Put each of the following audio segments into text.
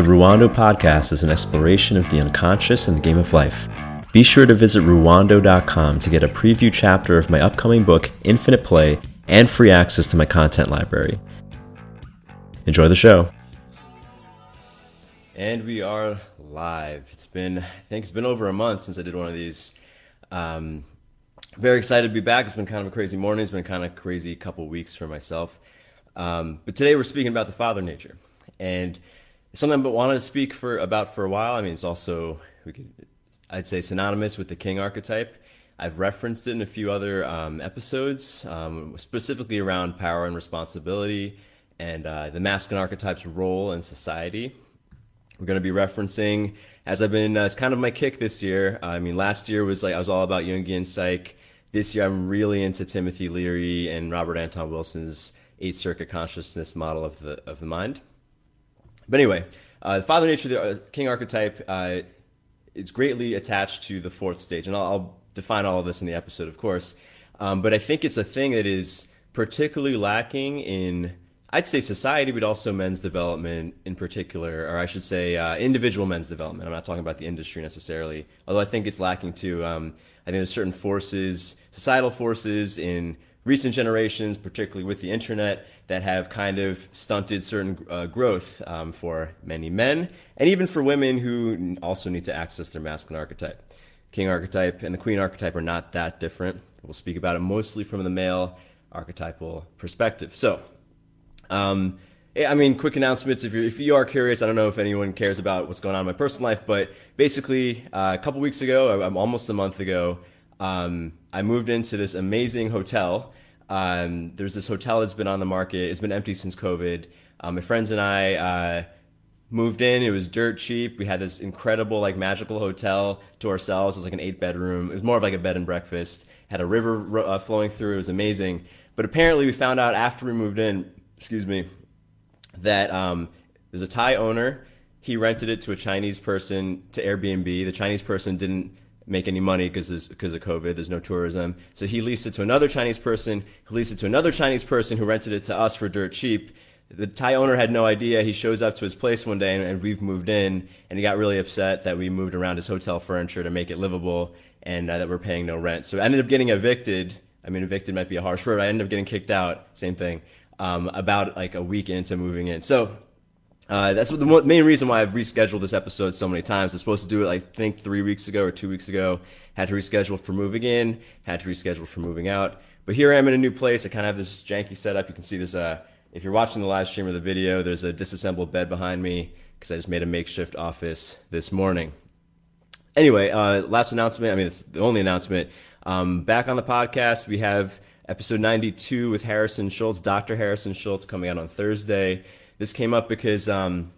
The Ruwando podcast is an exploration of the unconscious and the game of life. Be sure to visit ruwando.com to get a preview chapter of my upcoming book, Infinite Play, and free access to my content library. Enjoy the show. And we are live. It's been, I think it's been over a month since I did one of these. Um, very excited to be back. It's been kind of a crazy morning. It's been kind of crazy couple weeks for myself. Um, but today we're speaking about the father nature. And something I've wanted to speak for about for a while. I mean, it's also we could, I'd say, synonymous with the king archetype. I've referenced it in a few other um, episodes, um, specifically around power and responsibility and uh, the masculine archetype's role in society. We're going to be referencing, as I've been, uh, it's kind of my kick this year. I mean, last year was like I was all about Jungian psych. This year, I'm really into Timothy Leary and Robert Anton Wilson's Eight Circuit Consciousness model of the of the mind. But anyway, uh, the father nature, the uh, king archetype, uh, is greatly attached to the fourth stage, and I'll, I'll, define all of this in the episode, of course. Um, but I think it's a thing that is particularly lacking in, I'd say, society, but also men's development in particular, or I should say, uh, individual men's development. I'm not talking about the industry necessarily, although I think it's lacking too. Um, I think there's certain forces, societal forces in recent generations, particularly with the internet, that have kind of stunted certain uh, growth um, for many men and even for women who also need to access their masculine archetype. King archetype and the queen archetype are not that different. We'll speak about it mostly from the male archetypal perspective. So, um, I mean, quick announcements. If, you if you are curious, I don't know if anyone cares about what's going on in my personal life, but basically, uh, a couple weeks ago, almost a month ago, um, I moved into this amazing hotel. Um, there's this hotel that's been on the market. It's been empty since COVID. Um, my friends and I uh, moved in. It was dirt cheap. We had this incredible, like, magical hotel to ourselves. It was like an eight bedroom. It was more of like a bed and breakfast. Had a river uh, flowing through. It was amazing. But apparently, we found out after we moved in, excuse me, that um, there's a Thai owner. He rented it to a Chinese person to Airbnb. The Chinese person didn't make any money because because of COVID. There's no tourism, so he leased it to another Chinese person, He leased it to another Chinese person, who rented it to us for dirt cheap. The Thai owner had no idea. He shows up to his place one day, and, and we've moved in, and he got really upset that we moved around his hotel furniture to make it livable, and uh, that we're paying no rent. So I ended up getting evicted. I mean, evicted might be a harsh word. I ended up getting kicked out. Same thing. Um, about like a week into moving in. So uh, that's the main reason why I've rescheduled this episode so many times. I was supposed to do it, I think, three weeks ago or two weeks ago. Had to reschedule for moving in. Had to reschedule for moving out. But here I am in a new place. I kind of have this janky setup. You can see this. Uh, if you're watching the live stream or the video, there's a disassembled bed behind me because I just made a makeshift office this morning. Anyway, uh, last announcement. I mean, it's the only announcement. Um, back on the podcast, we have episode 92 with Harrison Schultz, Dr. Harrison Schultz, coming out on Thursday. This came up because um,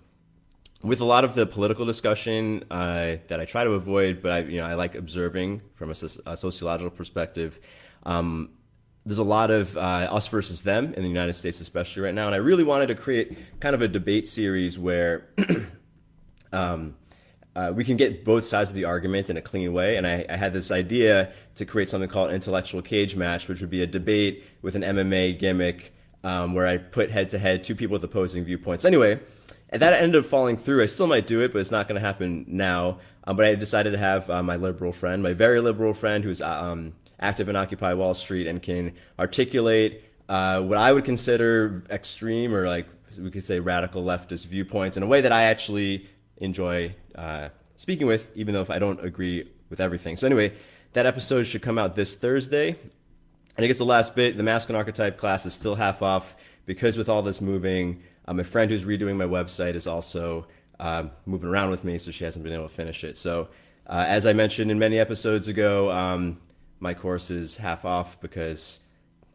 with a lot of the political discussion uh, that I try to avoid, but I, you know, I like observing from a, a sociological perspective. Um, there's a lot of uh, us versus them in the United States, especially right now, and I really wanted to create kind of a debate series where um, uh, we can get both sides of the argument in a clean way. And I, I, had this idea to create something called intellectual cage match, which would be a debate with an MMA gimmick um, where I put head to head two people with opposing viewpoints. Anyway, that ended up falling through. I still might do it, but it's not going to happen now. Um, but I decided to have uh, my liberal friend, my very liberal friend, who's uh, um, active in Occupy Wall Street and can articulate uh, what I would consider extreme or like we could say radical leftist viewpoints in a way that I actually enjoy uh, speaking with, even though if I don't agree with everything. So anyway, that episode should come out this Thursday. And I guess the last bit, the masculine archetype class is still half off because with all this moving, um, my friend who's redoing my website is also uh, moving around with me, so she hasn't been able to finish it. So, uh, as I mentioned in many episodes ago, um, my course is half off because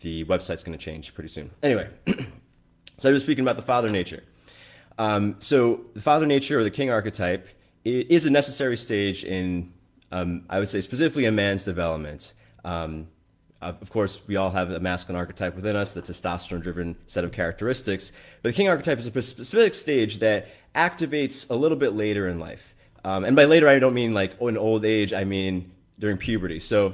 the website's going to change pretty soon. Anyway, so I was speaking about the father nature. Um, so, the father nature or the king archetype is a necessary stage in, um, I would say, specifically a man's development. Um, of course, we all have a masculine archetype within us, the testosterone driven set of characteristics. But the king archetype is a specific stage that activates a little bit later in life. Um, and by later, I don't mean like in old age, I mean during puberty. So,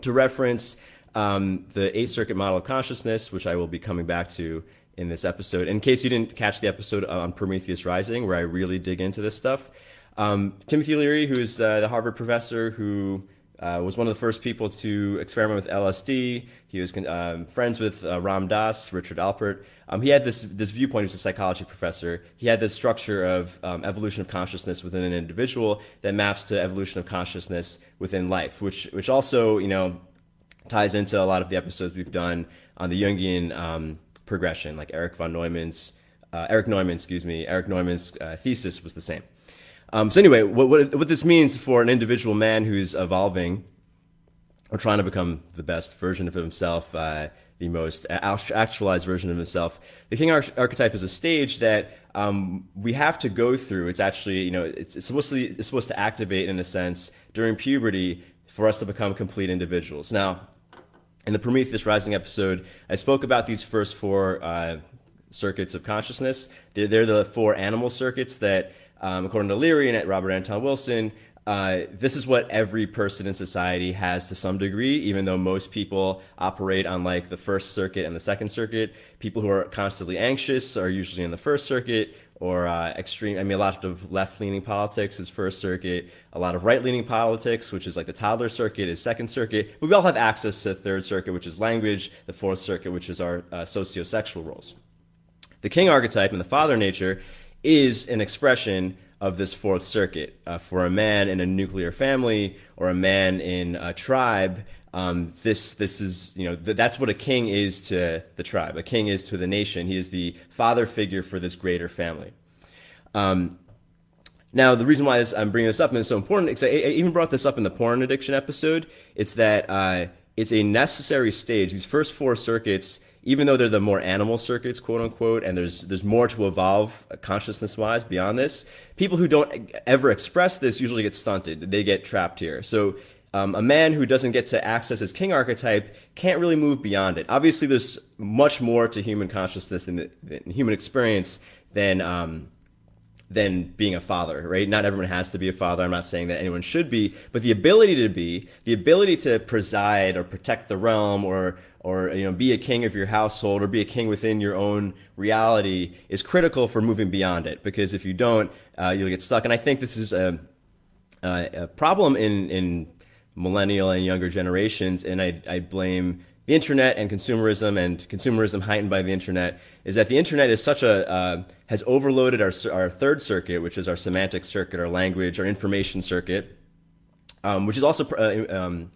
to reference um, the eight circuit model of consciousness, which I will be coming back to in this episode. In case you didn't catch the episode on Prometheus Rising, where I really dig into this stuff, um, Timothy Leary, who's uh, the Harvard professor who uh, was one of the first people to experiment with LSD. He was um, friends with uh, Ram Dass, Richard Alpert. Um, he had this this viewpoint. He was a psychology professor. He had this structure of um, evolution of consciousness within an individual that maps to evolution of consciousness within life, which which also you know ties into a lot of the episodes we've done on the Jungian um, progression, like Eric von Neumann's uh, Erich Neumann, excuse me, Erich Neumann's uh, thesis was the same. Um, so anyway, what, what, what this means for an individual man who's evolving or trying to become the best version of himself, uh, the most actualized version of himself, the king archetype is a stage that um, we have to go through. It's actually, you know, it's, it's supposed to it's supposed to activate in a sense during puberty for us to become complete individuals. Now, in the Prometheus Rising episode, I spoke about these first four uh, circuits of consciousness. They're, they're the four animal circuits that um, according to Leary and Robert Anton Wilson, uh, this is what every person in society has to some degree, even though most people operate on like the first circuit and the second circuit. People who are constantly anxious are usually in the first circuit, or uh, extreme. I mean, a lot of left-leaning politics is first circuit. A lot of right-leaning politics, which is like the toddler circuit, is second circuit. But we all have access to third circuit, which is language. The fourth circuit, which is our uh, socio-sexual roles. The king archetype and the father nature is an expression of this fourth circuit. Uh, for a man in a nuclear family or a man in a tribe, um, this this is you know th- that's what a king is to the tribe. A king is to the nation. He is the father figure for this greater family. Um, now, the reason why this, I'm bringing this up and it's so important, because I, I, even brought this up in the porn addiction episode, it's that uh, it's a necessary stage. These first four circuits even though they're the more animal circuits, quote unquote, and there's there's more to evolve consciousness wise beyond this. People who don't ever express this usually get stunted; they get trapped here. So. Um, a man who doesn't get to access his king archetype can't really move beyond it. Obviously, there's much more to human consciousness and human experience than um, than being a father, right? Not everyone has to be a father. I'm not saying that anyone should be, but the ability to be, the ability to preside or protect the realm or or you know be a king of your household or be a king within your own reality is critical for moving beyond it because if you don't uh, you'll get stuck and i think this is a, a, problem in in millennial and younger generations and i, I blame the internet and consumerism and consumerism heightened by the internet is that the internet is such a uh, has overloaded our, our third circuit which is our semantic circuit our language our information circuit um, which is also uh, um,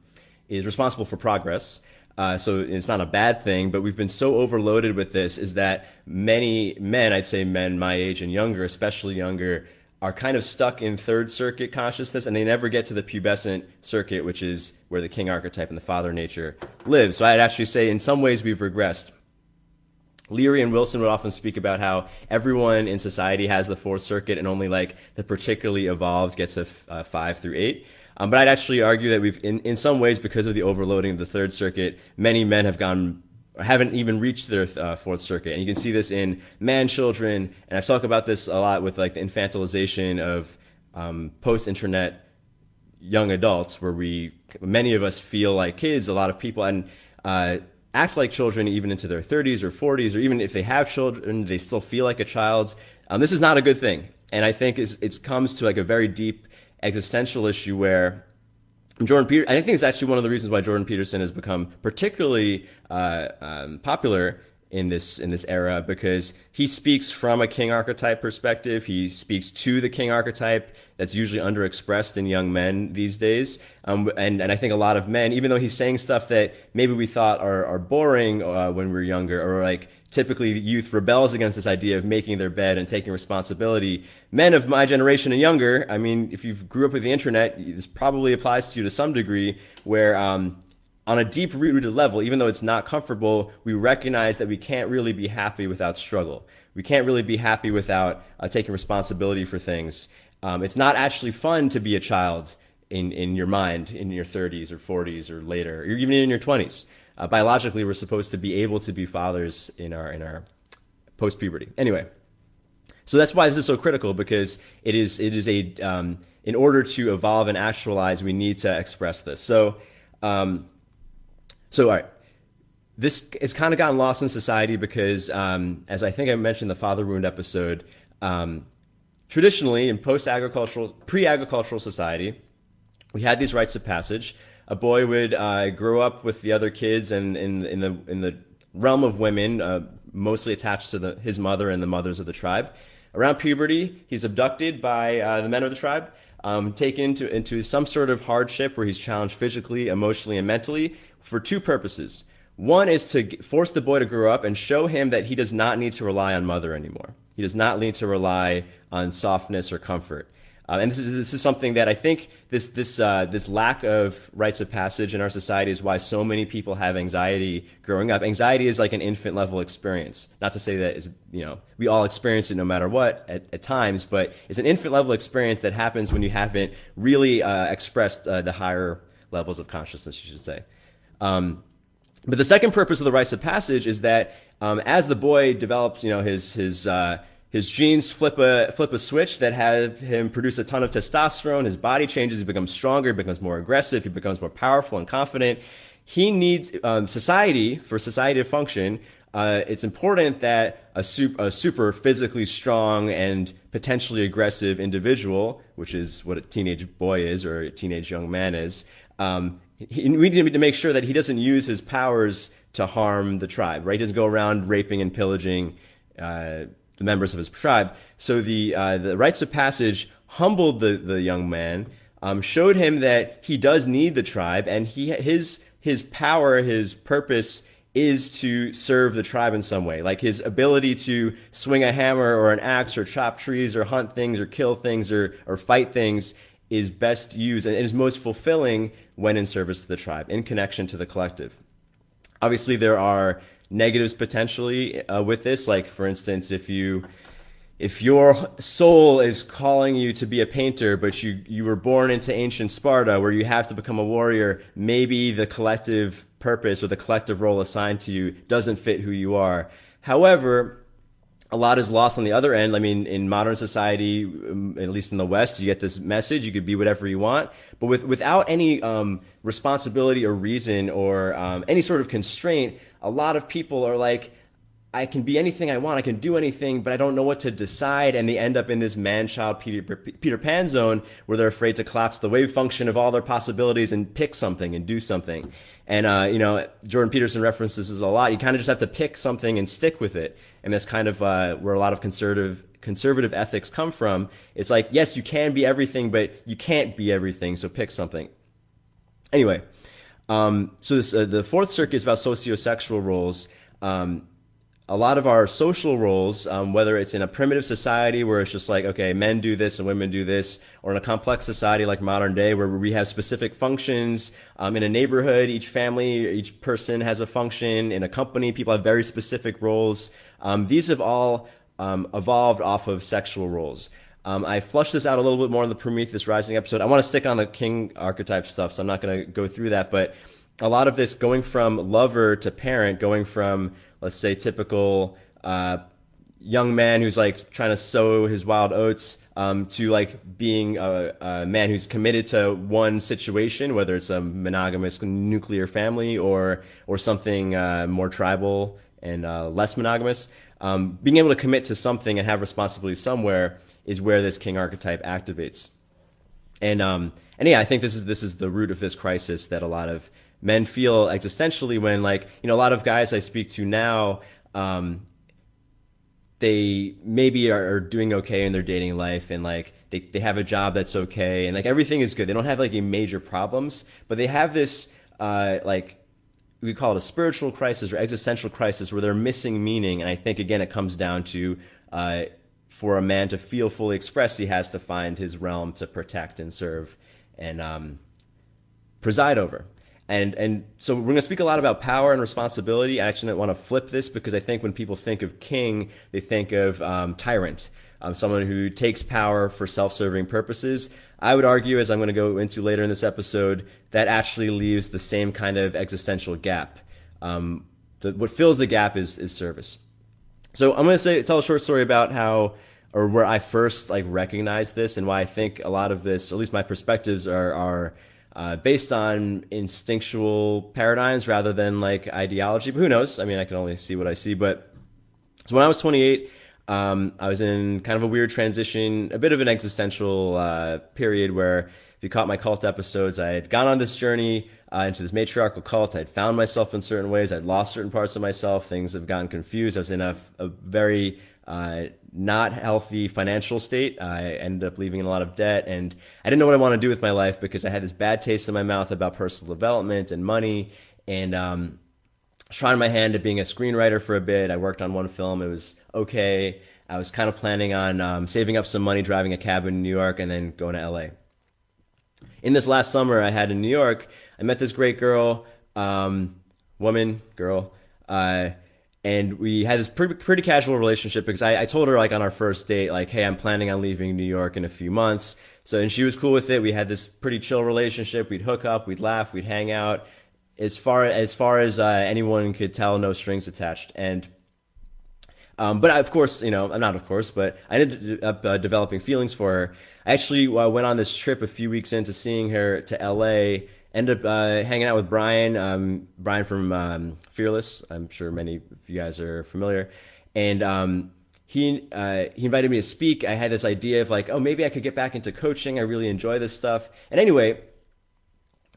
is responsible for progress. Uh, so it's not a bad thing, but we've been so overloaded with this is that many men, I'd say men my age and younger, especially younger, are kind of stuck in third circuit consciousness and they never get to the pubescent circuit, which is where the king archetype and the father nature lives. So I'd actually say in some ways we've regressed. Leary and Wilson would often speak about how everyone in society has the fourth circuit and only like the particularly evolved get to uh, five through eight. Um, but I'd actually argue that we've, in, in some ways, because of the overloading of the Third Circuit, many men have gone haven't even reached their uh, fourth circuit. And you can see this in man children. And i've talked about this a lot with like the infantilization of um, post-internet young adults where we many of us feel like kids a lot of people and uh, act like children even into their 30s or 40s or even if they have children they still feel like a child. Um, this is not a good thing. And i think it comes to like a very deep existential issue where Jordan I think it's actually one of the reasons why Jordan Peterson has become particularly uh, um, popular in this in this era because he speaks from a king archetype perspective. He speaks to the king archetype that's usually underexpressed in young men these days. Um, and and I think a lot of men, even though he's saying stuff that maybe we thought are are boring uh, when we were younger, or like typically youth rebels against this idea of making their bed and taking responsibility. Men of my generation and younger, I mean, if you grew up with the internet, this probably applies to you to some degree, where um, on a deep rooted level, even though it's not comfortable, we recognize that we can't really be happy without struggle. We can't really be happy without uh, taking responsibility for things. Um, it's not actually fun to be a child in, in your mind in your 30s or 40s or later, or even in your 20s. Uh, biologically, we're supposed to be able to be fathers in our in our post puberty. Anyway, so that's why this is so critical because it is it is a um, in order to evolve and actualize, we need to express this. So um, so, all right. this has kind of gotten lost in society because, um, as I think I mentioned the Father Wound episode, um, traditionally in post-agricultural, pre-agricultural society, we had these rites of passage. A boy would uh, grow up with the other kids, and in, in the in the realm of women, uh, mostly attached to the, his mother and the mothers of the tribe. Around puberty, he's abducted by uh, the men of the tribe, um, taken into, into some sort of hardship where he's challenged physically, emotionally, and mentally for two purposes. One is to force the boy to grow up and show him that he does not need to rely on mother anymore. He does not need to rely on softness or comfort. Uh, and this is this is something that I think this this uh, this lack of rites of passage in our society is why so many people have anxiety growing up. Anxiety is like an infant level experience. Not to say that is you know we all experience it no matter what at, at, times, but it's an infant level experience that happens when you haven't really uh, expressed uh, the higher levels of consciousness, you should say. Um, but the second purpose of the rites of passage is that um, as the boy develops, you know, his his uh, his genes flip a flip a switch that have him produce a ton of testosterone. His body changes. He becomes stronger. He becomes more aggressive. He becomes more powerful and confident. He needs um, society for society to function. Uh, it's important that a super, a super physically strong and potentially aggressive individual, which is what a teenage boy is or a teenage young man is, um, he, we need to make sure that he doesn't use his powers to harm the tribe. Right? He doesn't go around raping and pillaging. Uh, the members of his tribe. So the uh, the rites of passage humbled the the young man, um, showed him that he does need the tribe, and he his his power, his purpose is to serve the tribe in some way. Like his ability to swing a hammer or an axe or chop trees or hunt things or kill things or or fight things is best used and is most fulfilling when in service to the tribe, in connection to the collective. Obviously, there are negatives potentially uh, with this. Like for instance, if you if your soul is calling you to be a painter, but you you were born into ancient Sparta where you have to become a warrior, maybe the collective purpose or the collective role assigned to you doesn't fit who you are. However, a lot is lost on the other end. I mean, in modern society, um, at least in the West, you get this message: you could be whatever you want, but with without any um, responsibility or reason or um, any sort of constraint a lot of people are like, I can be anything I want, I can do anything, but I don't know what to decide. And they end up in this man child Peter, Peter Pan zone where they're afraid to collapse the wave function of all their possibilities and pick something and do something. And, uh, you know, Jordan Peterson references this a lot. You kind of just have to pick something and stick with it. And that's kind of uh, where a lot of conservative conservative ethics come from. It's like, yes, you can be everything, but you can't be everything, so pick something. Anyway, um, so this, uh, the fourth circuit is about sociosexual roles. Um, a lot of our social roles, um, whether it's in a primitive society where it's just like, okay, men do this and women do this, or in a complex society like modern day where we have specific functions. Um, in a neighborhood, each family, each person has a function. In a company, people have very specific roles. Um, these have all um, evolved off of sexual roles. Um, I flushed this out a little bit more in the Prometheus Rising episode. I want to stick on the king archetype stuff, so I'm not going to go through that. But a lot of this going from lover to parent, going from, let's say, typical uh, young man who's like trying to sow his wild oats um, to like being a, a, man who's committed to one situation, whether it's a monogamous nuclear family or, or something uh, more tribal and uh, less monogamous. Um, being able to commit to something and have responsibility somewhere is where this king archetype activates. And um, and yeah, I think this is this is the root of this crisis that a lot of men feel existentially when like you know a lot of guys I speak to now. Um, they maybe are, doing okay in their dating life and like they, they have a job that's okay and like everything is good they don't have like any major problems but they have this uh, like we call it a spiritual crisis or existential crisis where they're missing meaning and i think again it comes down to uh, for a man to feel fully expressed, he has to find his realm to protect and serve and um, preside over. And, and so we're going to speak a lot about power and responsibility. I actually want to flip this because I think when people think of king, they think of um, tyrant, um, someone who takes power for self serving purposes. I would argue, as I'm going to go into later in this episode, that actually leaves the same kind of existential gap. Um, the, what fills the gap is, is service. So I'm going to say, tell a short story about how or where I first like recognized this and why I think a lot of this, at least my perspectives, are are uh, based on instinctual paradigms rather than like ideology. But who knows? I mean, I can only see what I see. But so when I was 28, um, I was in kind of a weird transition, a bit of an existential uh, period where if you caught my cult episodes, I had gone on this journey uh, into this matriarchal cult. I'd found myself in certain ways. I'd lost certain parts of myself. Things have gotten confused. I was in a, a very uh, not healthy financial state. I ended up leaving in a lot of debt, and I didn't know what I wanted to do with my life because I had this bad taste in my mouth about personal development and money. And um, trying my hand at being a screenwriter for a bit. I worked on one film. It was okay. I was kind of planning on um, saving up some money, driving a cab in New York, and then going to LA. In this last summer I had in New York, I met this great girl, um, woman, girl. Uh, and we had this pretty, pretty casual relationship because I, I, told her like on our first date like hey i'm planning on leaving new york in a few months. So and she was cool with it. We had this pretty chill relationship. We'd hook up we'd laugh we'd hang out. As far as far as uh, anyone could tell no strings attached. And um, but I, of course you know I'm not of course but i ended up uh, developing feelings for her. I actually uh, went on this trip a few weeks into seeing her to la ended up uh, hanging out with Brian, um, Brian from um, Fearless. I'm sure many of you guys are familiar, and um, he uh, he invited me to speak. I had this idea of like, oh, maybe I could get back into coaching. I really enjoy this stuff. And anyway,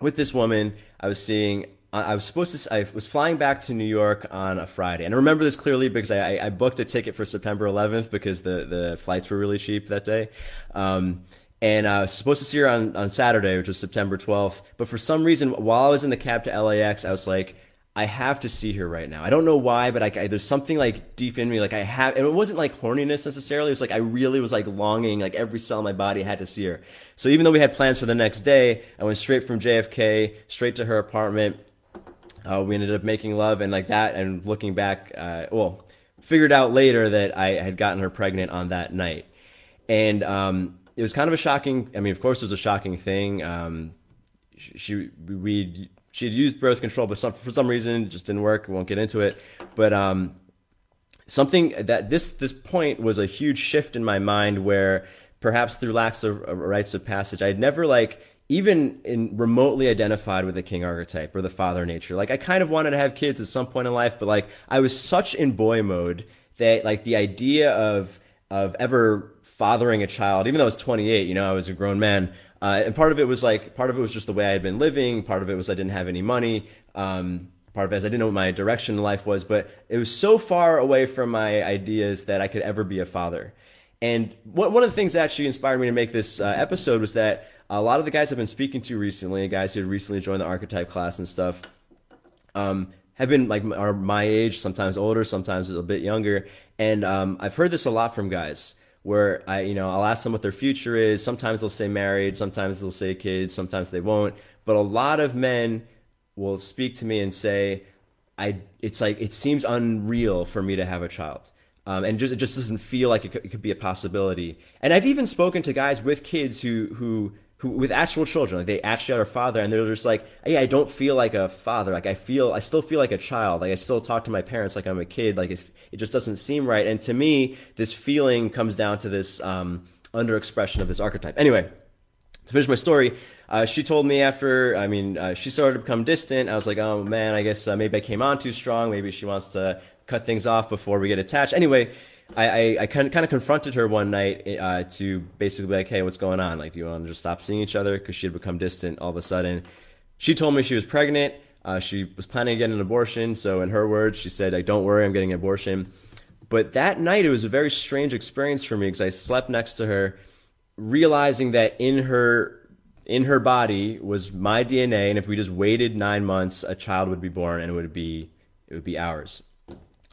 with this woman, I was seeing. I was supposed to. I was flying back to New York on a Friday, and I remember this clearly because I, I booked a ticket for September 11th because the the flights were really cheap that day. Um, and I was supposed to see her on, on Saturday, which was September 12th. But for some reason, while I was in the cab to LAX, I was like, I have to see her right now. I don't know why, but I, I, there's something like deep in me, like I have, and it wasn't like horniness necessarily. It was like I really was like longing, like every cell in my body had to see her. So even though we had plans for the next day, I went straight from JFK straight to her apartment. Uh, we ended up making love and like that, and looking back, uh, well, figured out later that I had gotten her pregnant on that night, and um, it was kind of a shocking. I mean, of course, it was a shocking thing. Um, she we she had used birth control, but some, for some reason it just didn't work. We won't get into it, but um, something that this this point was a huge shift in my mind where perhaps through lack of, rites of passage, I'd never like even in remotely identified with the king archetype or the father nature. Like I kind of wanted to have kids at some point in life, but like I was such in boy mode that like the idea of of ever fathering a child, even though I was 28, you know, I was a grown man. Uh, and part of it was like, part of it was just the way I had been living. Part of it was I didn't have any money. Um, part of it is I didn't know what my direction in life was, but it was so far away from my ideas that I could ever be a father. And one of the things that actually inspired me to make this uh, episode was that a lot of the guys I've been speaking to recently, guys who had recently joined the archetype class and stuff, um, have been like are my age, sometimes older, sometimes a bit younger, and um, I've heard this a lot from guys where I, you know, I'll ask them what their future is. Sometimes they'll say married, sometimes they'll say kids, sometimes they won't. But a lot of men will speak to me and say, I, it's like it seems unreal for me to have a child. Um, and just it just doesn't feel like it could, it could, be a possibility. And I've even spoken to guys with kids who who who with actual children, like they actually are a father, and they're just like, yeah, I don't feel like a father. Like I feel, I still feel like a child. Like I still talk to my parents like I'm a kid. Like it just doesn't seem right. And to me, this feeling comes down to this um, underexpression of this archetype. Anyway, to finish my story, uh, she told me after, I mean, uh, she started to become distant. I was like, oh man, I guess uh, maybe I came on too strong. Maybe she wants to cut things off before we get attached. Anyway, I, I, I kind, of, kind of confronted her one night uh, to basically be like, hey, what's going on? Like, do you want to just stop seeing each other? Because she had become distant all of a sudden. She told me she was pregnant. Uh, she was planning to get an abortion. So, in her words, she said, like, "Don't worry, I'm getting an abortion." But that night, it was a very strange experience for me because I slept next to her, realizing that in her in her body was my DNA, and if we just waited nine months, a child would be born, and it would be it would be ours.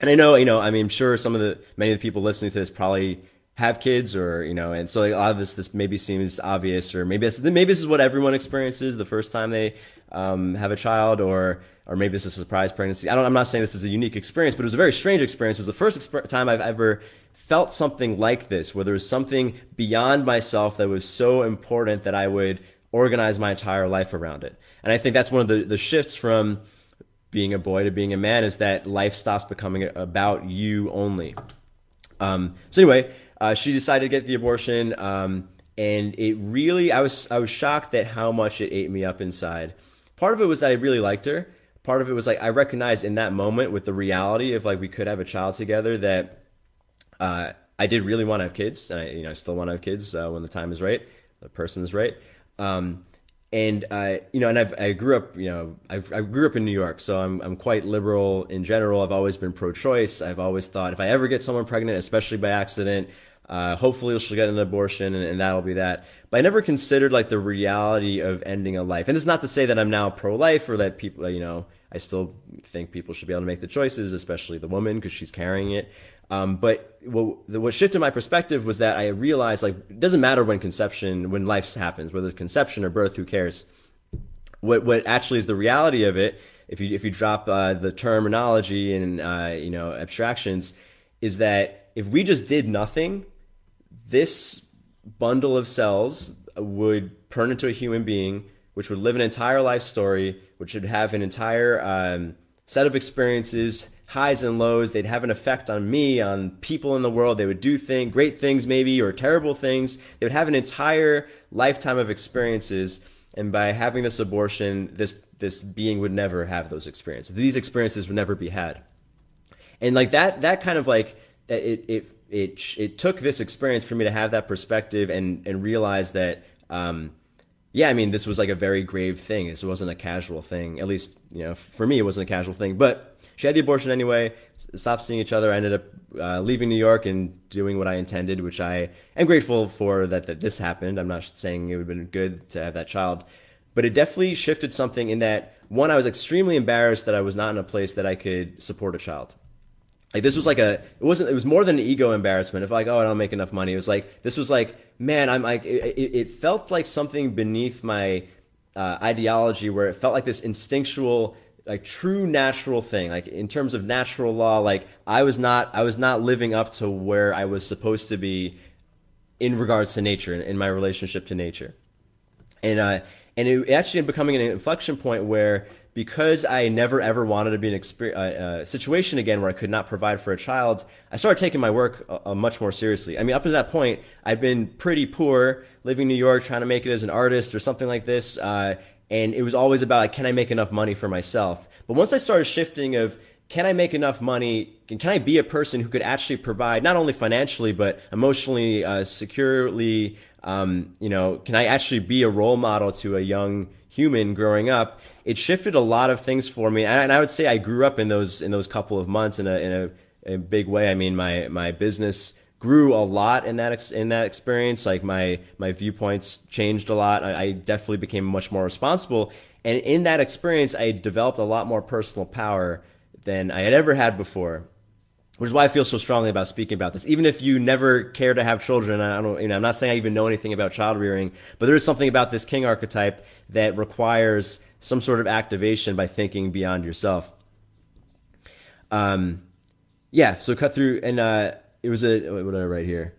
And I know, you know, I mean, I'm sure some of the many of the people listening to this probably have kids or you know and so like a lot of this this maybe seems obvious or maybe this, maybe this is what everyone experiences the first time they um, have a child or or maybe is a surprise pregnancy. I don't, i'm not saying this is a unique experience but it was a very strange experience. It was the first exper- time i've ever felt something like this where there was something beyond myself that was so important that i would organize my entire life around it. And i think that's one of the, the shifts from being a boy to being a man is that life stops becoming about you only um, so anyway uh, she decided to get the abortion. Um, and it really I was I was shocked at how much it ate me up inside. Part of it was that I really liked her. Part of it was like I recognized in that moment with the reality of like we could have a child together that uh, I did really want to have kids, and I you know I still want to have kids uh, when the time is right, the person is right. Um, and uh, you know, and I've, I grew up, you know, I've, I grew up in New York, so I'm I'm quite liberal in general. I've always been pro-choice. I've always thought if I ever get someone pregnant, especially by accident, uh, hopefully she'll get an abortion, and, and, that'll be that. But I never considered like the reality of ending a life. And it's not to say that I'm now pro-life or that people, you know, I still think people should be able to make the choices, especially the woman because she's carrying it. Um, but what, what shifted my perspective was that I realized like it doesn't matter when conception, when life happens, whether it's conception or birth, who cares? What what actually is the reality of it? If you if you drop uh, the terminology and uh, you know abstractions, is that if we just did nothing, this bundle of cells would turn into a human being, which would live an entire life story, which would have an entire um, set of experiences, highs and lows. They'd have an effect on me, on people in the world. They would do things, great things maybe, or terrible things. They would have an entire lifetime of experiences. And by having this abortion, this this being would never have those experiences. These experiences would never be had. And like that, that kind of like it it it it took this experience for me to have that perspective and and realize that. Um, yeah, I mean, this was like a very grave thing. This wasn't a casual thing. At least, you know, for me, it wasn't a casual thing. But she had the abortion anyway. Stopped seeing each other. I ended up uh, leaving New York and doing what I intended, which I am grateful for that, that this happened. I'm not saying it would have been good to have that child, but it definitely shifted something in that one, I was extremely embarrassed that I was not in a place that I could support a child. Like this was like a, it wasn't, it was more than an ego embarrassment of like, oh, I don't make enough money. It was like, this was like, man, I'm like, it, it felt like something beneath my uh, ideology where it felt like this instinctual like true natural thing like in terms of natural law like i was not i was not living up to where i was supposed to be in regards to nature in, in my relationship to nature and uh and it actually becoming an inflection point where because I never ever wanted to be in a uh, uh, situation again where I could not provide for a child, I started taking my work uh, uh, much more seriously. I mean, up to that point, I'd been pretty poor, living in New York, trying to make it as an artist or something like this. Uh, and it was always about like, can I make enough money for myself? But once I started shifting of can I make enough money? Can, can I be a person who could actually provide not only financially but emotionally, uh, securely? Um, you know, can I actually be a role model to a young human growing up? It shifted a lot of things for me, and I would say I grew up in those in those couple of months in a in a, a big way. I mean, my my business grew a lot in that ex- in that experience. Like my my viewpoints changed a lot. I, I, definitely became much more responsible, and in that experience, I developed a lot more personal power than I had ever had before. Which is why I feel so strongly about speaking about this. Even if you never care to have children, I don't, you know, I'm not saying I even know anything about child rearing, but there is something about this king archetype that requires some sort of activation by thinking beyond yourself. Um, yeah. So cut through, and uh, it was a what did I write here?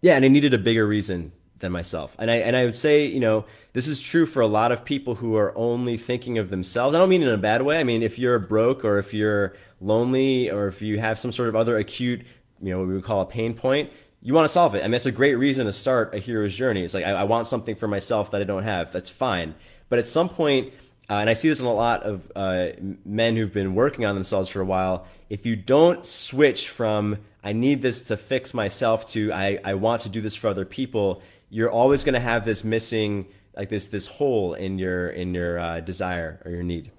Yeah, and it needed a bigger reason than myself. And I and I would say, you know, this is true for a lot of people who are only thinking of themselves. I don't mean in a bad way. I mean if you're broke or if you're lonely or if you have some sort of other acute, you know, what we would call a pain point, you want to solve it. I mean, that's a great reason to start a hero's journey. It's like I, I want something for myself that I don't have. That's fine. But at some point, uh, and I see this in a lot of uh, men who've been working on themselves for a while. If you don't switch from I need this to fix myself to I, I want to do this for other people, you're always going to have this missing like this this hole in your in your uh, desire or your need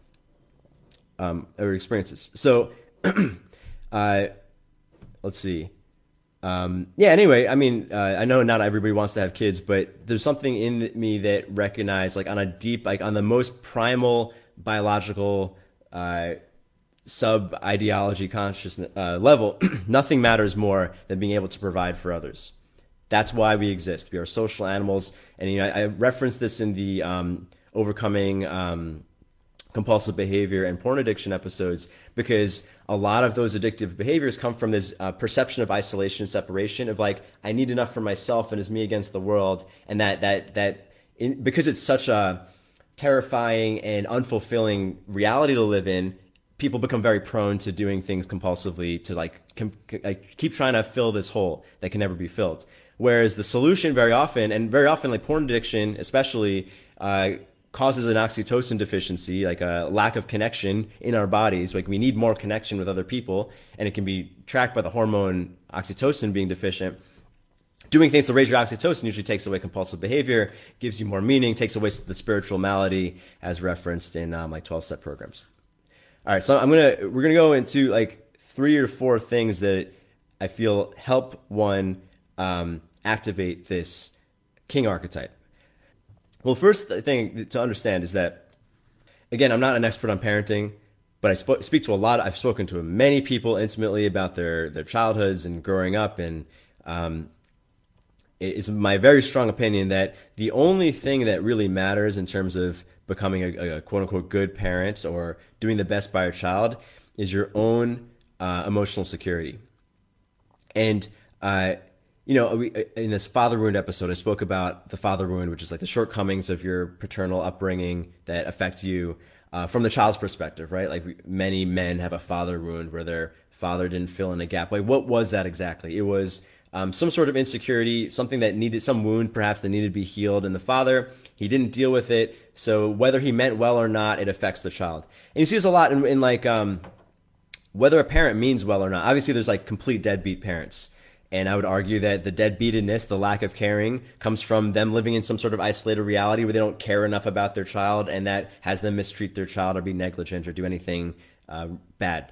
um, or experiences. So, uh, let's see. Um, yeah. Anyway, I mean, uh, I know not everybody wants to have kids, but there's something in me that recognize, like, on a deep, like, on the most primal biological uh, sub ideology consciousness uh, level, nothing matters more than being able to provide for others. That's why we exist. We are social animals, and you know, I, I referenced this in the um, overcoming um, compulsive behavior and porn addiction episodes because a lot of those addictive behaviors come from this uh, perception of isolation, separation, of like I need enough for myself and it's me against the world, and that that that in, because it's such a terrifying and unfulfilling reality to live in people become very prone to doing things compulsively to like, com- like keep trying to fill this hole that can never be filled. Whereas the solution very often, and very often like porn addiction, especially, uh, causes an oxytocin deficiency, like a lack of connection in our bodies. Like we need more connection with other people, and it can be tracked by the hormone oxytocin being deficient. Doing things to raise your oxytocin usually takes away compulsive behavior, gives you more meaning, takes away the spiritual malady as referenced in um, like 12 step programs. All right, so I'm gonna we're gonna go into like three or four things that I feel help one um, activate this king archetype. Well, first thing to understand is that, again, I'm not an expert on parenting, but I sp- speak to a lot. I've spoken to many people intimately about their their childhoods and growing up, and um, it's my very strong opinion that the only thing that really matters in terms of becoming a, a quote unquote good parent or doing the best by your child is your own uh, emotional security. And uh, you know, we, in this father wound episode, I spoke about the father wound, which is like the shortcomings of your paternal upbringing that affect you uh, from the child's perspective, right? Like many men have a father wound where their father didn't fill in a gap. Like, what was that exactly? It was um, some sort of insecurity, something that needed some wound, perhaps that needed to be healed. And the father, he didn't deal with it. So whether he meant well or not, it affects the child. And you see this a lot in, in like um, whether a parent means well or not. Obviously, there's like complete deadbeat parents and I would argue that the deadbeatedness, the lack of caring, comes from them living in some sort of isolated reality where they don't care enough about their child, and that has them mistreat their child or be negligent or do anything uh, bad.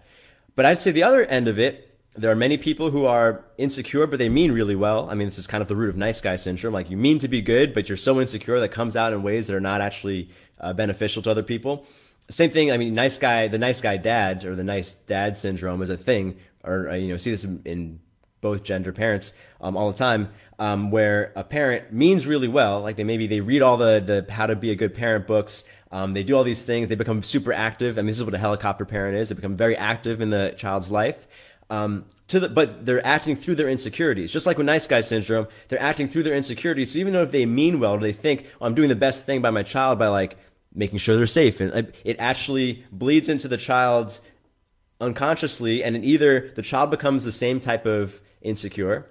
But I'd say the other end of it, there are many people who are insecure, but they mean really well. I mean, this is kind of the root of nice guy syndrome. Like you mean to be good, but you're so insecure that comes out in ways that are not actually uh, beneficial to other people. Same thing. I mean, nice guy, the nice guy dad or the nice dad syndrome is a thing, or uh, you know, see this in, in both gender parents um, all the time um, where a parent means really well like they maybe they read all the the how to be a good parent books um, they do all these things they become super active I mean this is what a helicopter parent is they become very active in the child's life um, to the, but they're acting through their insecurities. Just like with nice guy syndrome they're acting through their insecurities so even though if they mean well do they think oh, i'm doing the best thing by my child by like making sure they're safe and it actually bleeds into the child's unconsciously and either the child becomes the same type of insecure,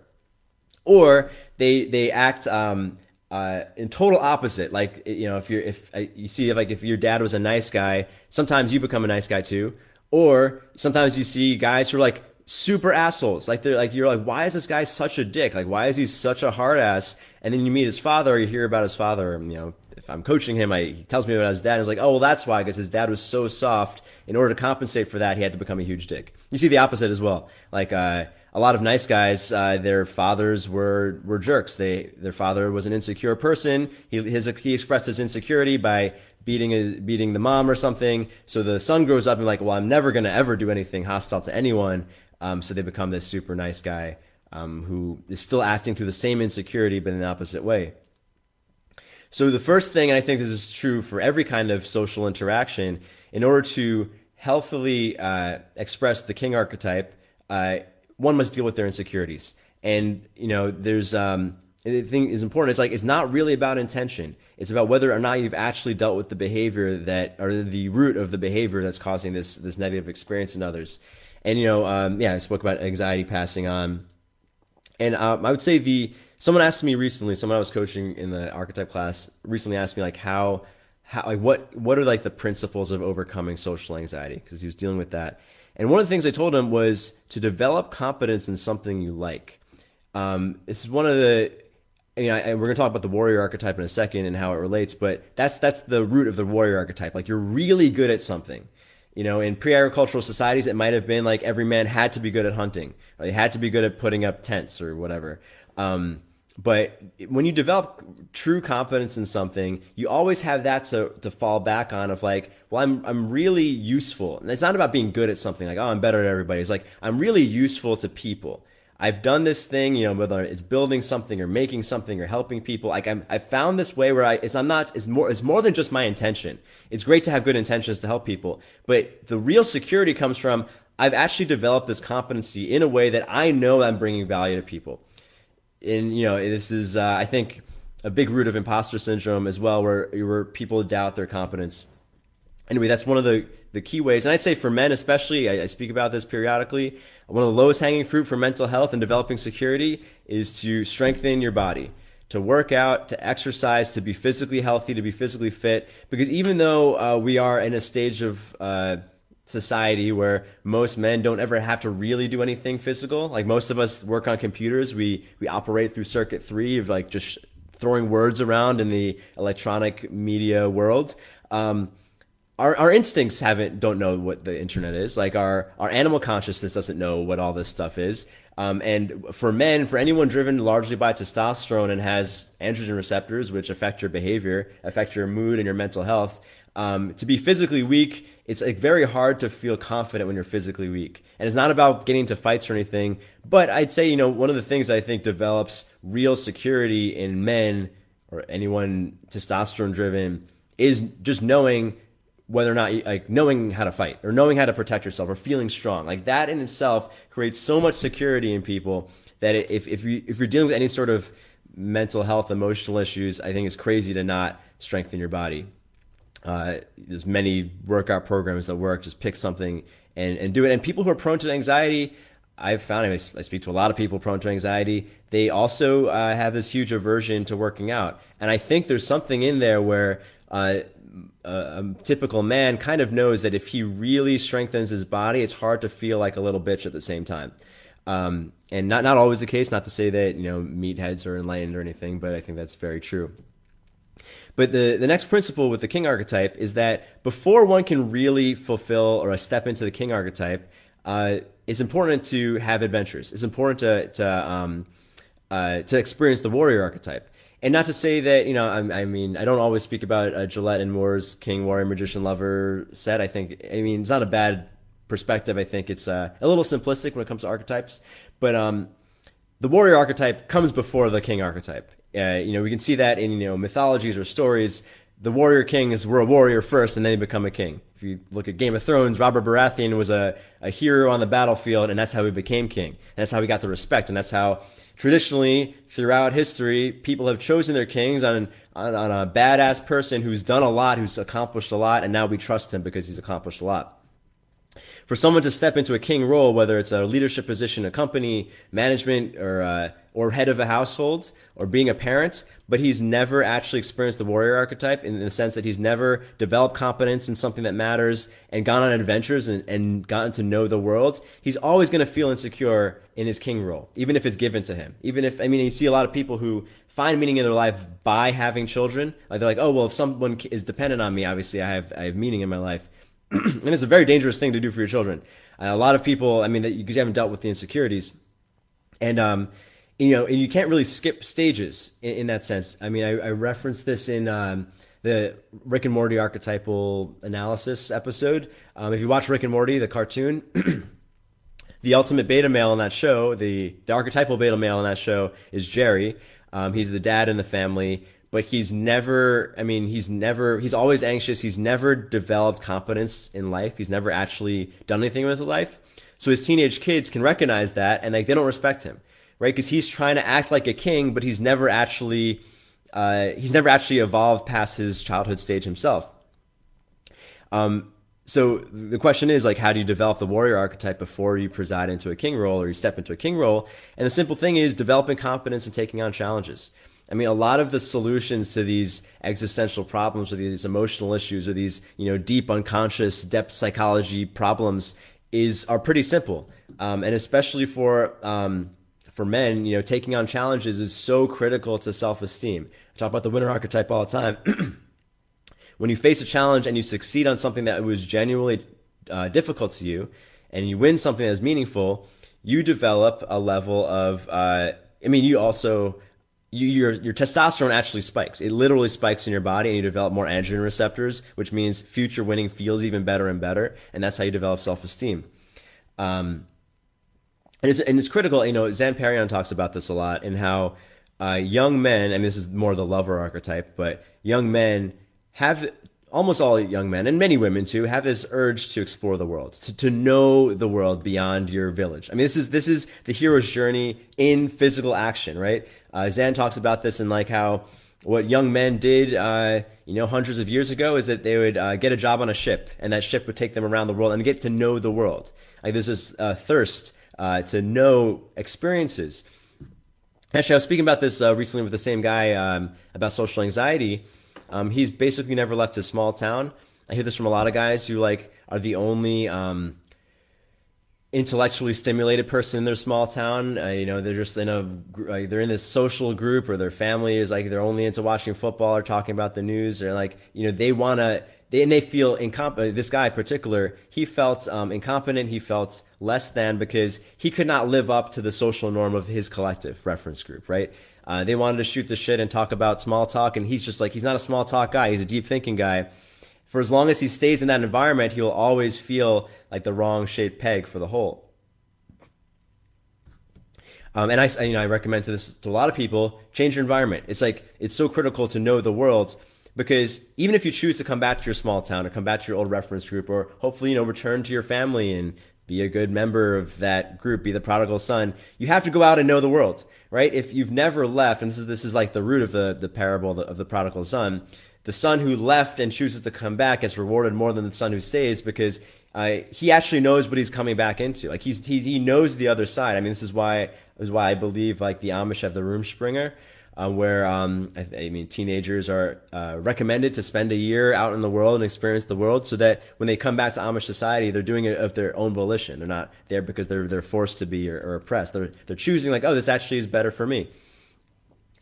or they they act um, uh, in total opposite. Like you know, if you're if uh, you see like if your dad was a nice guy, sometimes you become a nice guy too. Or sometimes you see guys who are like super assholes. Like they're like you're like, why is this guy such a dick? Like why is he such a hard ass? And then you meet his father, or you hear about his father. You know, if I'm coaching him, I, he tells me about his dad. He's like, oh well, that's why because his dad was so soft. In order to compensate for that, he had to become a huge dick. You see the opposite as well. Like uh, a lot of nice guys, uh, their fathers were were jerks. They their father was an insecure person. He his he expressed his insecurity by beating a, beating the mom or something. So the son grows up and like, well, I'm never gonna ever do anything hostile to anyone. Um, so they become this super nice guy um, who is still acting through the same insecurity but in the opposite way. So the first thing, and I think this is true for every kind of social interaction, in order to healthily uh, express the king archetype. Uh, one must deal with their insecurities. And you know, there's um, the thing is important. It's like it's not really about intention. It's about whether or not you've actually dealt with the behavior that, or the root of the behavior that's causing this this negative experience in others. And you know, um, yeah, I spoke about anxiety passing on, and um, I would say the someone asked me recently. Someone I was coaching in the archetype class recently asked me like how how like what what are like the principles of overcoming social anxiety because he was dealing with that and one of the things I told him was to develop competence in something you like. Um, this is one of the you know, and we're going to talk about the warrior archetype in a second and how it relates, but that's that's the root of the warrior archetype. Like you're really good at something. You know, in pre-agricultural societies, it might have been like every man had to be good at hunting, or they had to be good at putting up tents or whatever. Um, but when you develop true confidence in something, you always have that to, to fall back on of like, well, I'm, I'm really useful. And it's not about being good at something like, oh, I'm better at everybody. It's like, I'm really useful to people. I've done this thing, you know, whether it's building something or making something or helping people. Like I'm, I found this way where I, it's, I'm not, it's more, it's more than just my intention. It's great to have good intentions to help people, but the real security comes from I've actually developed this competency in a way that I know I'm bringing value to people and you know this is uh, I think a big root of imposter syndrome as well, where where people doubt their competence. anyway, that's one of the, the key ways. And I'd say for men, especially, I, I speak about this periodically. One of the lowest hanging fruit for mental health and developing security is to strengthen your body, to work out, to exercise, to be physically healthy, to be physically fit. Because even though uh, we are in a stage of uh, society where most men don't ever have to really do anything physical, like most of us work on computers, we we operate through circuit three of like just throwing words around in the electronic media world. Um, our, our instincts haven't don't know what the internet is. Like our our animal consciousness doesn't know what all this stuff is. Um, and for men for anyone driven largely by testosterone and has androgen receptors which affect your behavior affect your mood and your mental health um, to be physically weak it's like very hard to feel confident when you're physically weak. And it's not about getting into fights or anything but i'd say you know one of the things i think develops real security in men or anyone testosterone driven is just knowing whether or not like knowing how to fight or knowing how to protect yourself or feeling strong. Like that in itself creates so much security in people that if, if you if you're dealing with any sort of mental health emotional issues i think it's crazy to not strengthen your body uh, there's many workout programs that work just pick something and, and do it and people who are prone to anxiety I've found, I speak to a lot of people prone to anxiety. They also uh, have this huge aversion to working out, and I think there's something in there where uh, a, a, typical man kind of knows that if he really strengthens his body, it's hard to feel like a little bitch at the same time. Um, and not not always the case. Not to say that you know meatheads are enlightened or anything, but I think that's very true. But the, the next principle with the king archetype is that before one can really fulfill or step into the king archetype, uh, it's important to have adventures. It's important to to um, uh, to experience the warrior archetype and not to say that you know I, I mean I don't always speak about uh, Gillette and Moore's King Warrior Magician Lover set. I think I mean it's not a bad perspective. I think it's uh, a little simplistic when it comes to archetypes, but um, the warrior archetype comes before the king archetype. Uh, you know we can see that in you know mythologies or stories. The warrior kings were a warrior first, and then they become a king. If you look at Game of Thrones, Robert Baratheon was a, a hero on the battlefield, and that's how he became king. And that's how he got the respect, and that's how traditionally throughout history, people have chosen their kings on, on, on a badass person who's done a lot, who's accomplished a lot, and now we trust him because he's accomplished a lot for someone to step into a king role, whether it's a leadership position, a company, management, or uh, or head of a household, or being a parent, but he's never actually experienced the warrior archetype in the sense that he's never developed competence in something that matters and gone on adventures and, and gotten to know the world, he's always going to feel insecure in his king role, even if it's given to him. Even if, I mean, you see a lot of people who find meaning in their life by having children. Like they're like, oh, well, if someone is dependent on me, obviously I have, I have meaning in my life. and it's a very dangerous thing to do for your children. Uh, a lot of people, I mean, that because you haven't dealt with the insecurities, and um, you know, and you can't really skip stages in, in that sense. I mean, I, I referenced this in um, the Rick and Morty archetypal analysis episode. Um, if you watch Rick and Morty, the cartoon, the ultimate beta male in that show, the the archetypal beta male in that show is Jerry. Um, he's the dad in the family but he's never i mean he's never he's always anxious. He's never developed competence in life. He's never actually done anything with his life. So his teenage kids can recognize that and like they don't respect him right? Because he's trying to act like a king but he's never actually uh, he's never actually evolved past his childhood stage himself. Um, so the question is like how do you develop the warrior archetype before you preside into a king role or you step into a king role? And the simple thing is developing competence and taking on challenges I mean, a lot of the solutions to these existential problems or these emotional issues or these, you know, deep unconscious depth psychology problems is are pretty simple. Um, and especially for um, for men, you know, taking on challenges is so critical to self-esteem. I talk about the winner archetype all the time. when you face a challenge and you succeed on something that was genuinely uh, difficult to you, and you win something that's meaningful, you develop a level of. Uh, I mean, you also you, your your testosterone actually spikes. It literally spikes in your body, and you develop more androgen receptors, which means future winning feels even better and better, and that's how you develop self esteem. Um, and it's and it's critical. You know, Zan Perrion talks about this a lot, and how uh, young men, and this is more the lover archetype, but young men have almost all young men and many women too have this urge to explore the world to, to know the world beyond your village i mean this is this is the hero's journey in physical action right uh, Zan talks about this and like how what young men did, uh, you know, hundreds of years ago, is that they would uh, get a job on a ship, and that ship would take them around the world and get to know the world. Like there's this uh, thirst uh, to know experiences. Actually, I was speaking about this uh, recently with the same guy um, about social anxiety. Um, he's basically never left his small town. I hear this from a lot of guys who like are the only um, intellectually stimulated person in their small town. Uh, you know, they're just in a like, they're in this social group, or their family is like they're only into watching football or talking about the news, or like you know they want to. They, and they feel incompetent. This guy in particular, he felt um, incompetent. He felt less than because he could not live up to the social norm of his collective reference group, right? Uh, they wanted to shoot the shit and talk about small talk, and he's just like he's not a small talk guy. He's a deep thinking guy. For as long as he stays in that environment, he will always feel like the wrong shaped peg for the hole. Um, and I, you know, I recommend to this to a lot of people: change your environment. It's like it's so critical to know the world because even if you choose to come back to your small town or come back to your old reference group, or hopefully you know return to your family and be a good member of that group, be the prodigal son, you have to go out and know the world, right? If you've never left, and this is this is like the root of the the parable of the, prodigal son, the son who left and chooses to come back is rewarded more than the son who stays because uh, he actually knows what he's coming back into. Like he's he, he knows the other side. I mean, this is why is why I believe like the Amish have the Rumspringa, uh, where um, I, I, mean teenagers are uh, recommended to spend a year out in the world and experience the world, so that when they come back to Amish society, they're doing it of their own volition. They're not there because they're they're forced to be or, or oppressed. They're they're choosing like, oh, this actually is better for me,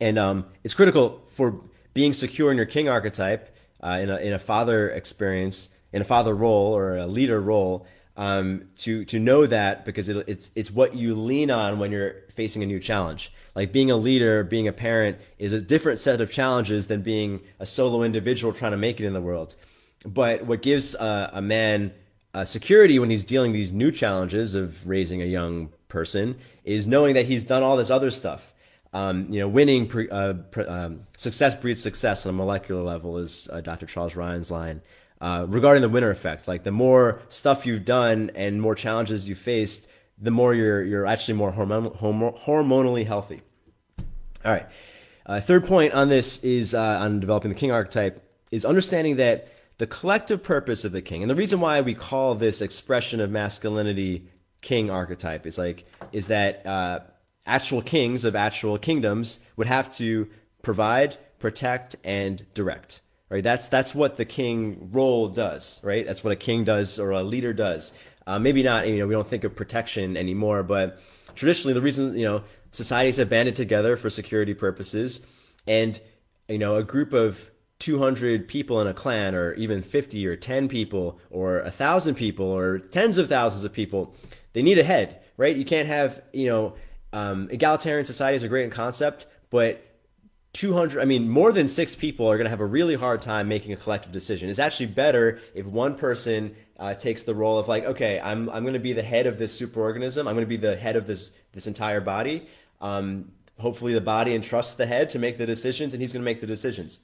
and um, it's critical for being secure in your king archetype uh, in a in a father experience in a father role or a leader role um, to to know that because it, it's it's what you lean on when you're facing a new challenge. Like being a leader, being a parent is a different set of challenges than being a solo individual trying to make it in the world. But what gives uh, a man uh, security when he's dealing these new challenges of raising a young person is knowing that he's done all this other stuff. Um, you know, winning pre, uh, pre, um, success breeds success on a molecular level is uh, Dr. Charles Ryan's line uh, regarding the winner effect. Like the more stuff you've done and more challenges you faced, the more you're you're actually more hormon- hormonally healthy. All right. Uh, third point on this is uh, on developing the king archetype is understanding that the collective purpose of the king, and the reason why we call this expression of masculinity king archetype is like is that uh, actual kings of actual kingdoms would have to provide, protect, and direct right? That's that's what the king role does, right? That's what a king does or a leader does. Uh, maybe not, you know, we don't think of protection anymore, but traditionally the reason, you know, societies have banded together for security purposes, and you know, a group of 200 people in a clan, or even 50 or 10 people, or a thousand people, or tens of thousands of people, they need a head, right? You can't have, you know, um, egalitarian society is a great concept, but 200 i mean more than six people are going to have a really hard time making a collective decision. It's actually better if one person uh, takes the role of like okay i'm, I'm going to be the head of this superorganism. I'm going to be the head of this this entire body. Um, hopefully the body entrusts the head to make the decisions and he's going to make the decisions.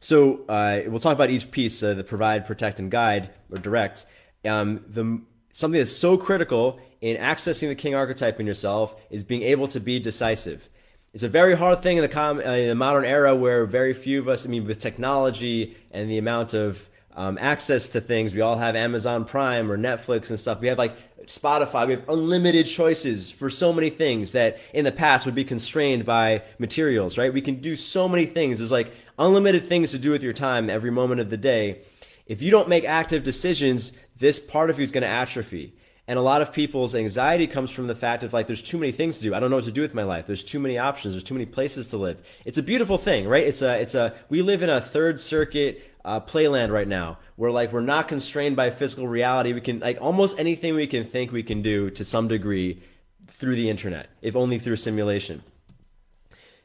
So uh, we'll talk about each piece uh, the provide protect and guide or direct. Um, the something that's so critical in accessing the king archetype in yourself is being able to be decisive it's a very hard thing in the, com- uh, in the modern era where very few of us, I mean, with technology and the amount of um, access to things, we all have Amazon Prime or Netflix and stuff. We have like Spotify, we have unlimited choices for so many things that in the past would be constrained by materials, right? We can do so many things. There's like unlimited things to do with your time every moment of the day. If you don't make active decisions, this part of you is going to atrophy. And a lot of people's anxiety comes from the fact of like, there's too many things to do. I don't know what to do with my life. There's too many options. There's too many places to live. It's a beautiful thing, right? It's a, it's a, we live in a third circuit uh, playland right now where like we're not constrained by physical reality. We can like almost anything we can think we can do to some degree through the internet, if only through simulation.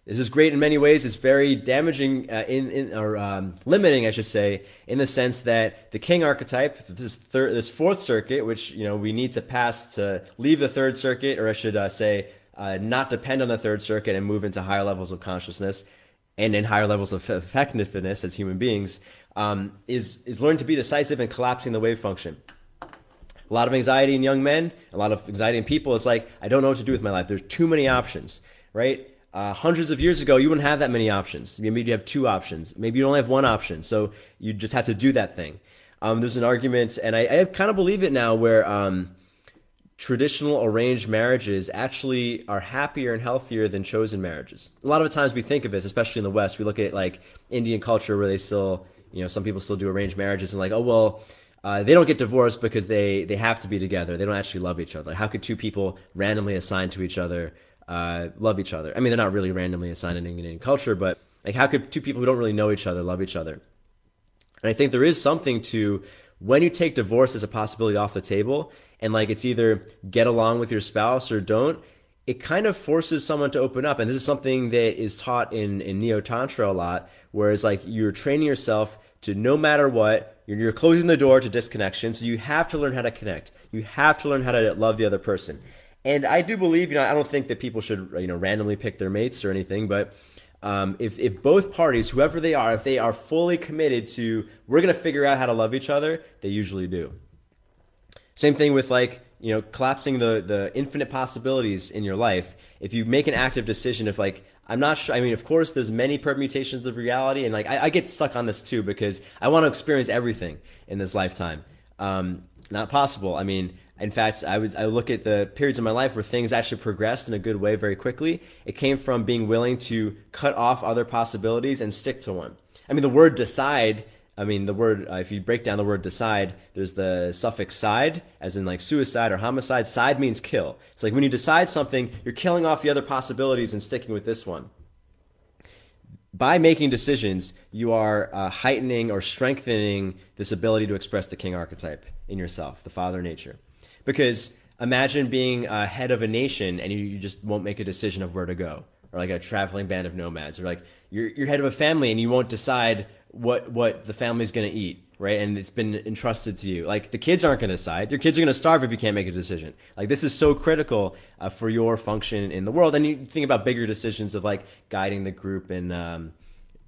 This is great in many ways. It's very damaging uh, in, in or um, limiting, I should say, in the sense that the king archetype, this third, this fourth circuit, which you know we need to pass to leave the third circuit, or I should uh, say, uh, not depend on the third circuit and move into higher levels of consciousness and in higher levels of effectiveness as human beings, um, is is learning to be decisive and collapsing the wave function. A lot of anxiety in young men, a lot of anxiety in people is like, I don't know what to do with my life. There's too many options, right? Uh, hundreds of years ago, you wouldn't have that many options. Maybe you have two options. Maybe you only have one option. So you just have to do that thing. Um, there's an argument, and I, I, kind of believe it now, where um, traditional arranged marriages actually are happier and healthier than chosen marriages. A lot of times we think of this, especially in the West, we look at like Indian culture where they still, you know, some people still do arranged marriages and like, oh well, uh, they don't get divorced because they they have to be together. They don't actually love each other. How could two people randomly assigned to each other uh, love each other? I mean, they're not really randomly assigned in Indian culture, but like, how could two people who don't really know each other love each other? And I think there is something to when you take divorce as a possibility off the table and like it's either get along with your spouse or don't, it kind of forces someone to open up. And this is something that is taught in, in Neo Tantra a lot, whereas like you're training yourself to no matter what, you're, you're closing the door to disconnection. So you have to learn how to connect. You have to learn how to love the other person. And I do believe, you know, I don't think that people should, you know, randomly pick their mates or anything, but um, if, if both parties, whoever they are, if they are fully committed to, we're going to figure out how to love each other, they usually do. Same thing with like, you know, collapsing the, the infinite possibilities in your life. If you make an active decision if like, I'm not sure. I mean, of course, there's many permutations of reality, and like I, I get stuck on this too because I want to experience everything in this lifetime. Um, not possible. I mean, in fact, I would I look at the periods of my life where things actually progressed in a good way very quickly. It came from being willing to cut off other possibilities and stick to one. I mean, the word decide. I mean, the word uh, if you break down the word decide, there's the suffix side, as in like suicide or homicide. Side means kill. It's like when you decide something, you're killing off the other possibilities and sticking with this one by making decisions, you are uh, heightening or strengthening this ability to express the king archetype in yourself, the father nature. Because imagine being a head of a nation and you, you just won't make a decision of where to go, or like a traveling band of nomads, or like you're, you're head of a family and you won't decide what what the family's going to eat, right? And it's been entrusted to you. Like the kids aren't going to decide. Your kids are going to starve if you can't make a decision. Like this is so critical uh, for your function in the world. And you think about bigger decisions of like guiding the group and um,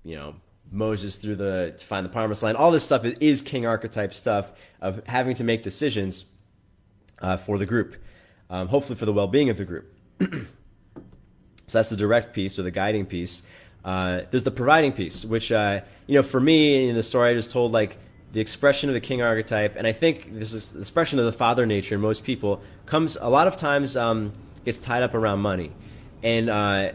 you know Moses through the to find the promised land. All this stuff is, is king archetype stuff of having to make decisions uh, for the group, um, hopefully for the well-being of the group. so that's the direct piece or the guiding piece. Uh, there's the providing piece, which uh, you know, for me in the story I just told, like the expression of the king archetype, and I think this is the expression of the father nature in most people comes a lot of times um, gets tied up around money, and uh,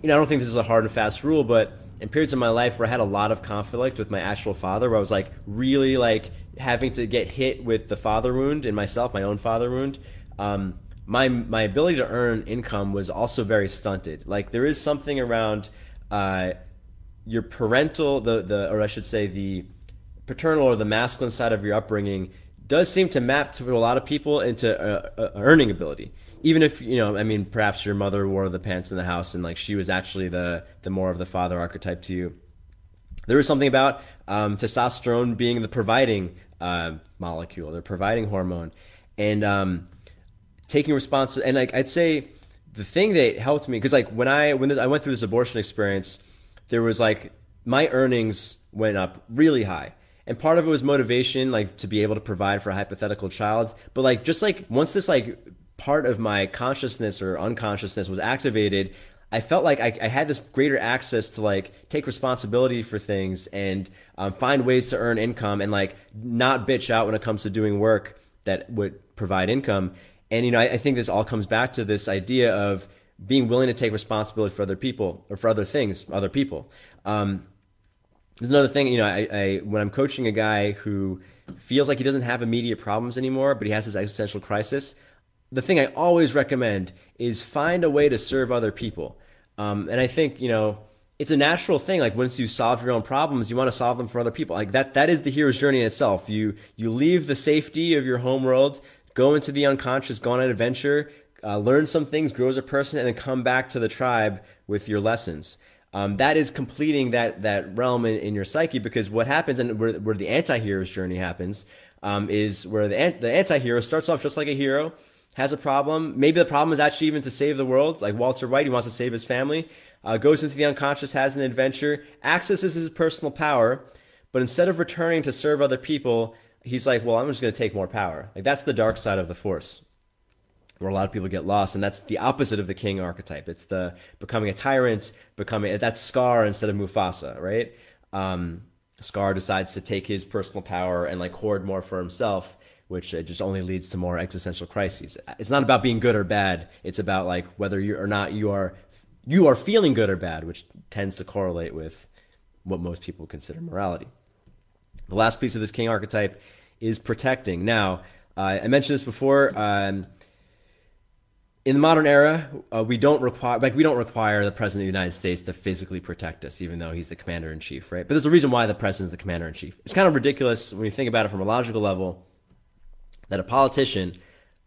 you know, I don't think this is a hard and fast rule, but in periods of my life where I had a lot of conflict with my actual father, where I was like really like having to get hit with the father wound in myself, my own father wound, um, my my ability to earn income was also very stunted. Like there is something around uh, your parental, the the or I should say the paternal or the masculine side of your upbringing does seem to map to a lot of people into uh, earning ability. Even if you know, I mean, perhaps your mother wore the pants in the house and like she was actually the the more of the father archetype to you there is something about um, testosterone being the providing uh, molecule, the providing hormone, and um, taking responsibility. And like I'd say, the thing that helped me because like when I when I went through this abortion experience, there was like my earnings went up really high. And part of it was motivation, like to be able to provide for a hypothetical child. But like just like once this like part of my consciousness or unconsciousness was activated, I felt like I, I, had this greater access to like take responsibility for things and um, find ways to earn income and like not bitch out when it comes to doing work that would provide income. And you know, I, I think this all comes back to this idea of being willing to take responsibility for other people or for other things, other people. Um, there's another thing, you know, I, I when I'm coaching a guy who feels like he doesn't have immediate problems anymore, but he has this existential crisis the thing I always recommend is find a way to serve other people. Um, and I think you know it's a natural thing. Like once you solve your own problems, you want to solve them for other people. Like that that is the hero's journey in itself. You you leave the safety of your home world, go into the unconscious, go on an adventure, uh, learn some things, grow as a person, and then come back to the tribe with your lessons. Um, that is completing that that realm in, in, your psyche because what happens and where, where the anti-hero's journey happens um, is where the, the anti-hero starts off just like a hero has a problem. Maybe the problem is actually even to save the world, like Walter White, he wants to save his family. Uh, goes into the unconscious, has an adventure, accesses his personal power, but instead of returning to serve other people, he's like, well, I'm just going to take more power. Like that's the dark side of the force. where a lot of people get lost, and that's the opposite of the king archetype. It's the becoming a tyrant, becoming that's Scar instead of Mufasa, right? Um, Scar decides to take his personal power and like hoard more for himself, which uh, just only leads to more existential crises. It's not about being good or bad. It's about like whether you or not you are you are feeling good or bad, which tends to correlate with what most people consider morality. The last piece of this king archetype is protecting. Now, uh, I mentioned this before. Um, in the modern era, uh, we don't require like we don't require the president of the United States to physically protect us, even though he's the commander in chief, right? But there's a reason why the president is the commander in chief. It's kind of ridiculous when you think about it from a logical level that a politician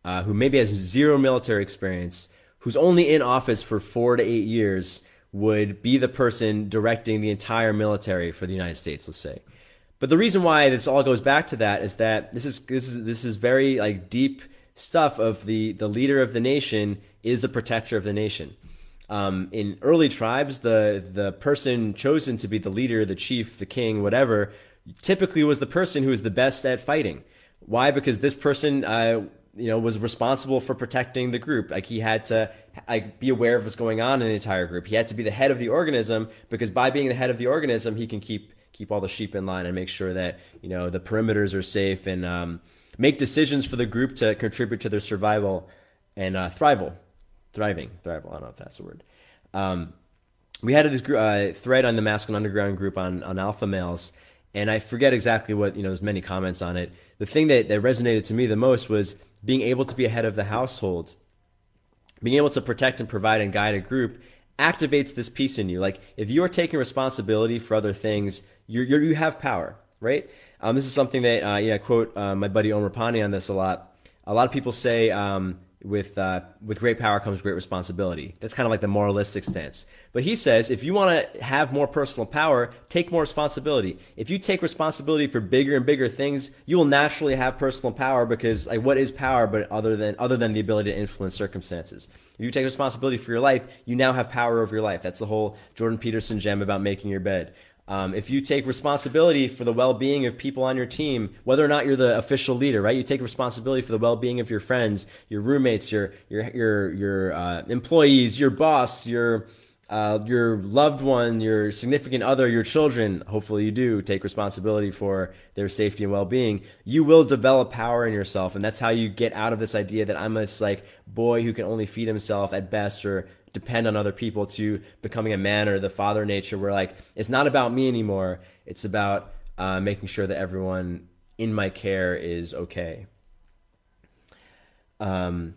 uh, who maybe has zero military experience, who's only in office for four to eight years, would be the person directing the entire military for the United States, let's say. But the reason why this all goes back to that is that this is this is this is very like deep stuff of the the leader of the nation is the protector of the nation. Um, in early tribes, the the person chosen to be the leader, the chief, the king, whatever, typically was the person who was the best at fighting. Why? Because this person, uh, you know, was responsible for protecting the group. Like he had to like be aware of what's going on in the entire group. He had to be the head of the organism because by being the head of the organism, he can keep keep all the sheep in line and make sure that you know the perimeters are safe and um, make decisions for the group to contribute to their survival and uh, thrival, thriving, thrival. I don't know if that's the word. Um, we had this uh, thread on the Masculine Underground group on on alpha males, and I forget exactly what you know. There's many comments on it. The thing that, that resonated to me the most was being able to be a head of the household, being able to protect and provide and guide a group activates this piece in you. Like if you are taking responsibility for other things, you you have power, right? Um, this is something that uh, yeah, I quote uh, my buddy Omar Pani on this a lot. A lot of people say um, with uh, with great power comes great responsibility. That's kind of like the moralistic stance. But he says if you want to have more personal power, take more responsibility. If you take responsibility for bigger and bigger things, you will naturally have personal power because like what is power but other than other than the ability to influence circumstances. If you take responsibility for your life, you now have power over your life. That's the whole Jordan Peterson gem about making your bed. Um, if you take responsibility for the well-being of people on your team, whether or not you're the official leader, right? You take responsibility for the well-being of your friends, your roommates, your your your your uh, employees, your boss, your uh, your loved one, your significant other, your children. Hopefully, you do take responsibility for their safety and well-being. You will develop power in yourself, and that's how you get out of this idea that I'm this like boy who can only feed himself at best, or depend on other people to becoming a man or the father nature where like it's not about me anymore. It's about uh, making sure that everyone in my care is okay. Um,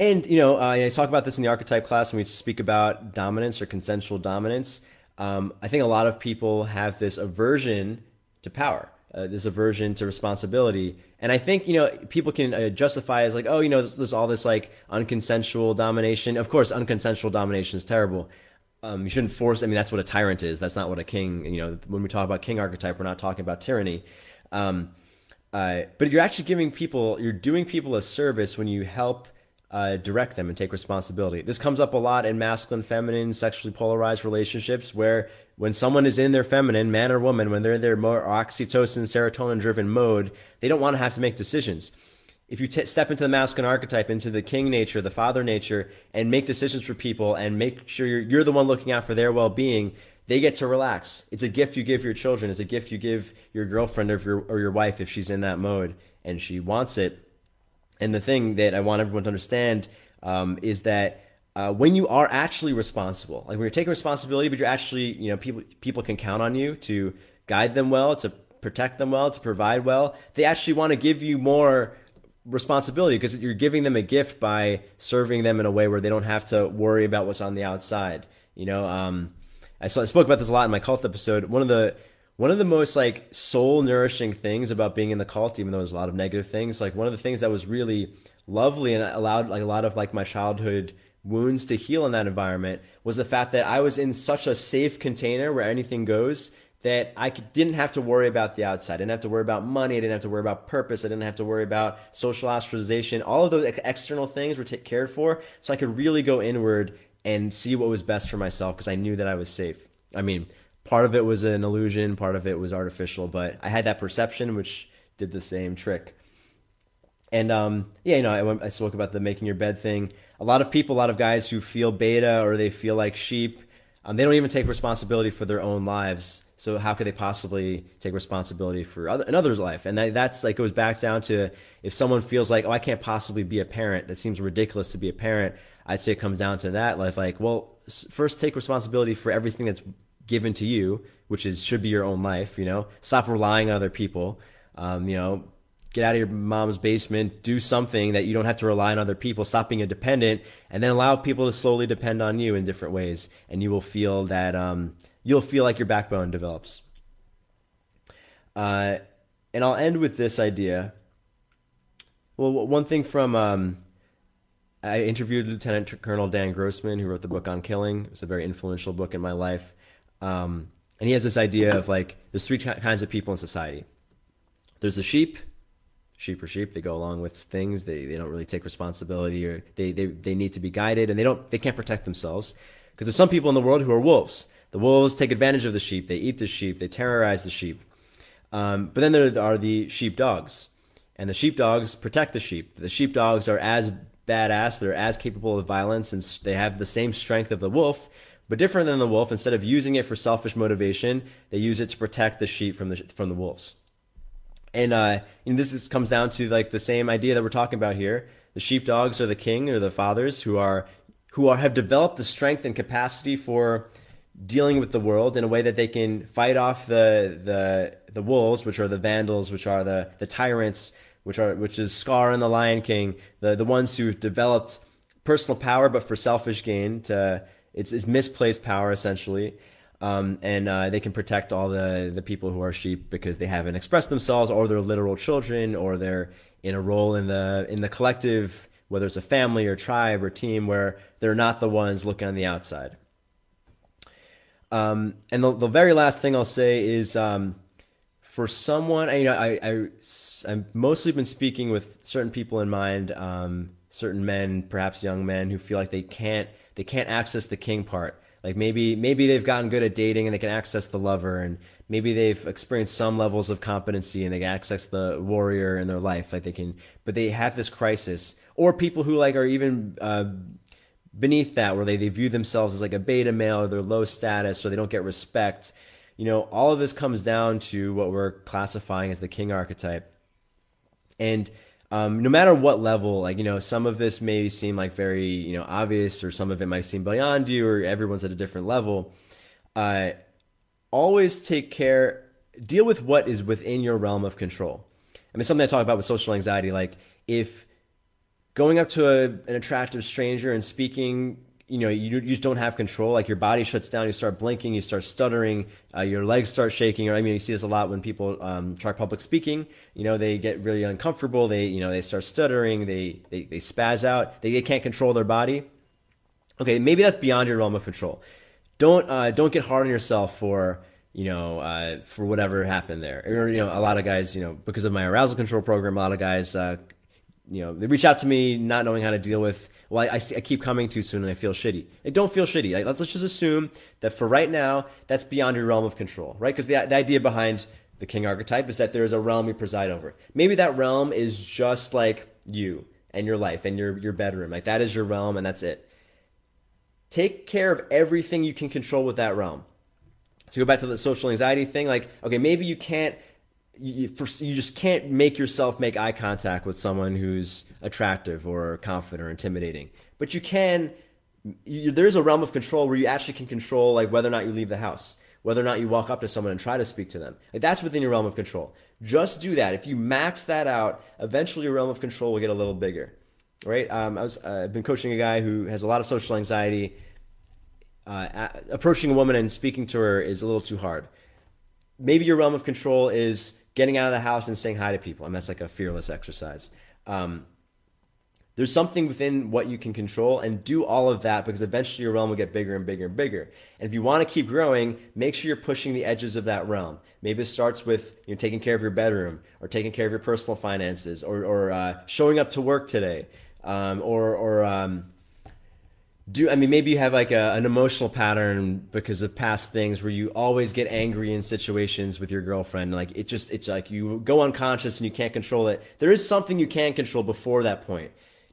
and you know uh, i talk about this in the archetype class when we speak about dominance or consensual dominance. Um, i think a lot of people have this aversion to power uh, this aversion to responsibility. And I think you know people can uh, justify as like, oh, you know, there's, there's, all this like unconsensual domination. Of course, unconsensual domination is terrible. Um, you shouldn't force. I mean, that's what a tyrant is. That's not what a king. You know, when we talk about king archetype, we're not talking about tyranny. Um, uh, but you're actually giving people, you're doing people a service when you help uh, direct them and take responsibility. This comes up a lot in masculine, feminine, sexually polarized relationships where when someone is in their feminine, man or woman, when they're in their more oxytocin, serotonin driven mode, they don't want to have to make decisions. If you t- step into the masculine archetype, into the king nature, the father nature, and make decisions for people and make sure you're, you're the one looking out for their well being, they get to relax. It's a gift you give your children. It's a gift you give your girlfriend or your, or your wife if she's in that mode and she wants it. And the thing that I want everyone to understand um, is that uh, when you are actually responsible, like when you're taking responsibility, but you're actually, you know, people people can count on you to guide them well, to protect them well, to provide well. They actually want to give you more responsibility because you're giving them a gift by serving them in a way where they don't have to worry about what's on the outside. You know, um, I, saw, I spoke about this a lot in my cult episode. One of the one of the most like soul nourishing things about being in the cult, even though there's a lot of negative things, like one of the things that was really lovely and allowed like a lot of like my childhood wounds to heal in that environment was the fact that I was in such a safe container where anything goes that I didn't have to worry about the outside. I didn't have to worry about money. I didn't have to worry about purpose. I didn't have to worry about social ostracization. All of those external things were taken cared for. So I could really go inward and see what was best for myself because I knew that I was safe. I mean, part of it was an illusion, part of it was artificial, but I had that perception which did the same trick. And um, yeah, you know, I, I spoke about the making your bed thing. A lot of people, a lot of guys who feel beta or they feel like sheep, um, they don't even take responsibility for their own lives. So how could they possibly take responsibility for other, another's life? And that, that's like goes back down to if someone feels like, oh, I can't possibly be a parent. That seems ridiculous to be a parent. I'd say it comes down to that. Like, like, well, first take responsibility for everything that's given to you, which is should be your own life. You know, stop relying on other people. Um, you know, get out of your mom's basement, do something that you don't have to rely on other people, stop being a dependent, and then allow people to slowly depend on you in different ways, and you will feel that um, you'll feel like your backbone develops. Uh, and I'll end with this idea. Well, one thing from um, I interviewed Lieutenant Colonel Dave Grossman, who wrote the book on killing. It's a very influential book in my life. Um, and he has this idea of like there's three kinds of people in society. There's the sheep, sheep are sheep. They go along with things. They, they don't really take responsibility or they, they, they need to be guided and they don't they can't protect themselves. Because there's some people in the world who are wolves. The wolves take advantage of the sheep. They eat the sheep. They terrorize the sheep. Um, but then there are the sheep dogs, and the sheep dogs protect the sheep. The sheep dogs are as badass. They're as capable of violence, and they have the same strength of the wolf, but different than the wolf. Instead of using it for selfish motivation, they use it to protect the sheep from the from the wolves. And, uh, and this is, comes down to like the same idea that we're talking about here. The sheepdogs are the king or the fathers who are who are, have developed the strength and capacity for dealing with the world in a way that they can fight off the the the wolves, which are the vandals, which are the the tyrants, which are which is Scar and the Lion King, the the ones who developed personal power but for selfish gain. To it's, it's misplaced power essentially, um, and uh, they can protect all the the people who are sheep because they haven't expressed themselves, or they're literal children, or they're in a role in the in the collective, whether it's a family or tribe or team, where they're not the ones looking on the outside. Um, and the, the very last thing I'll say is um, for someone, you know, I, I I've mostly been speaking with certain people in mind, um, certain men, perhaps young men, who feel like they can't they can't access the king part like maybe maybe they've gotten good at dating and they can access the lover, and maybe they've experienced some levels of competency and they can access the warrior in their life. Like they can, but they have this crisis. Or people who like are even uh, beneath that, where they, they view themselves as like a beta male, or they're low status, or they don't get respect. You know, all of this comes down to what we're classifying as the king archetype, and um, no matter what level, like, you know, some of this may seem like very, you know, obvious or some of it might seem beyond you or everyone's at a different level. Uh, always take care, deal with what is within your realm of control. I mean, something I talk about with social anxiety, like if going up to a, an attractive stranger and speaking you know you, you just don't have control. Like your body shuts down you start blinking you start stuttering uh, your legs start shaking. Or i mean you see this a lot when people um, try public speaking. You know they get really uncomfortable. They you know they start stuttering. They they, they spaz out. They, they can't control their body. Okay maybe that's beyond your realm of control. Don't uh, don't get hard on yourself for you know uh, for whatever happened there. Or you know a lot of guys you know because of my arousal control program a lot of guys uh, you know they reach out to me not knowing how to deal with well, I, I, I, keep coming too soon and I feel shitty. Like, don't feel shitty. Like, let's, let's just assume that for right now, that's beyond your realm of control, right? Because the, the idea behind the king archetype is that there is a realm you preside over. Maybe that realm is just like you and your life and your, your bedroom. Like, that is your realm and that's it. Take care of everything you can control with that realm. So go back to the social anxiety thing. Like, okay, maybe you can't you, for, you just can't make yourself make eye contact with someone who's attractive or confident or intimidating. But you can. You, there's a realm of control where you actually can control like whether or not you leave the house, whether or not you walk up to someone and try to speak to them. Like that's within your realm of control. Just do that. If you max that out, eventually your realm of control will get a little bigger. Right? Um, I was uh, I've been coaching a guy who has a lot of social anxiety. Uh, approaching a woman and speaking to her is a little too hard. Maybe your realm of control is getting out of the house and saying hi to people. and that's like a fearless exercise. Um, there's something within what you can control and do all of that because eventually your realm will get bigger and bigger and bigger. And if you want to keep growing, make sure you're pushing the edges of that realm. Maybe it starts with you know, taking care of your bedroom or taking care of your personal finances or, or uh, showing up to work today um, or, or um, do I mean maybe you have like a, an emotional pattern because of past things where you always get angry in situations with your girlfriend like it just it's like you go unconscious and you can't control it. There is something you can control before that point.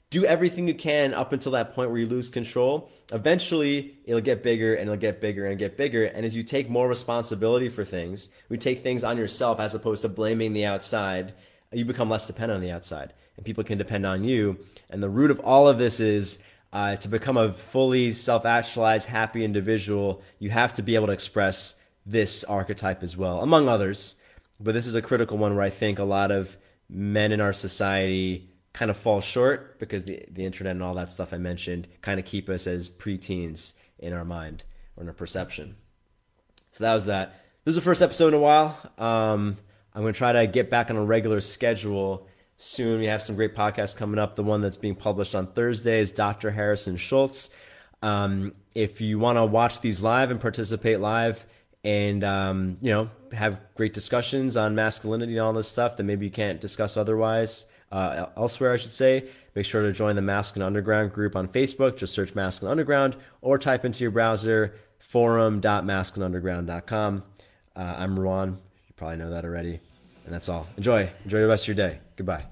Do everything you can up until that point where you lose control. Eventually it'll get bigger and it'll get bigger and get bigger. And as you take more responsibility for things you take things on yourself as opposed to blaming the outside you become less dependent on the outside. And people can depend on you. And the root of all of this is uh, to become a fully self actualized, happy individual, you have to be able to express this archetype as well, among others. But this is a critical one where I think a lot of men in our society kind of fall short because the, the internet and all that stuff I mentioned kind of keep us as preteens in our mind or in our perception. So that was that. This is the first episode in a while. Um, I'm going to try to get back on a regular schedule soon. We have some great podcasts coming up. The one that's being published on Thursday is Dr. Harrison Schultz. Um, if you want to watch these live and participate live and, um, you know, have great discussions on masculinity and all this stuff that maybe you can't discuss otherwise, uh, elsewhere, I should say, make sure to join the Masculine Underground group on Facebook. Just search Masculine Underground or type into your browser forum.masculineunderground.com. Uh, I'm Ruwan. You probably know that already. And that's all. Enjoy. Enjoy the rest of your day. Goodbye.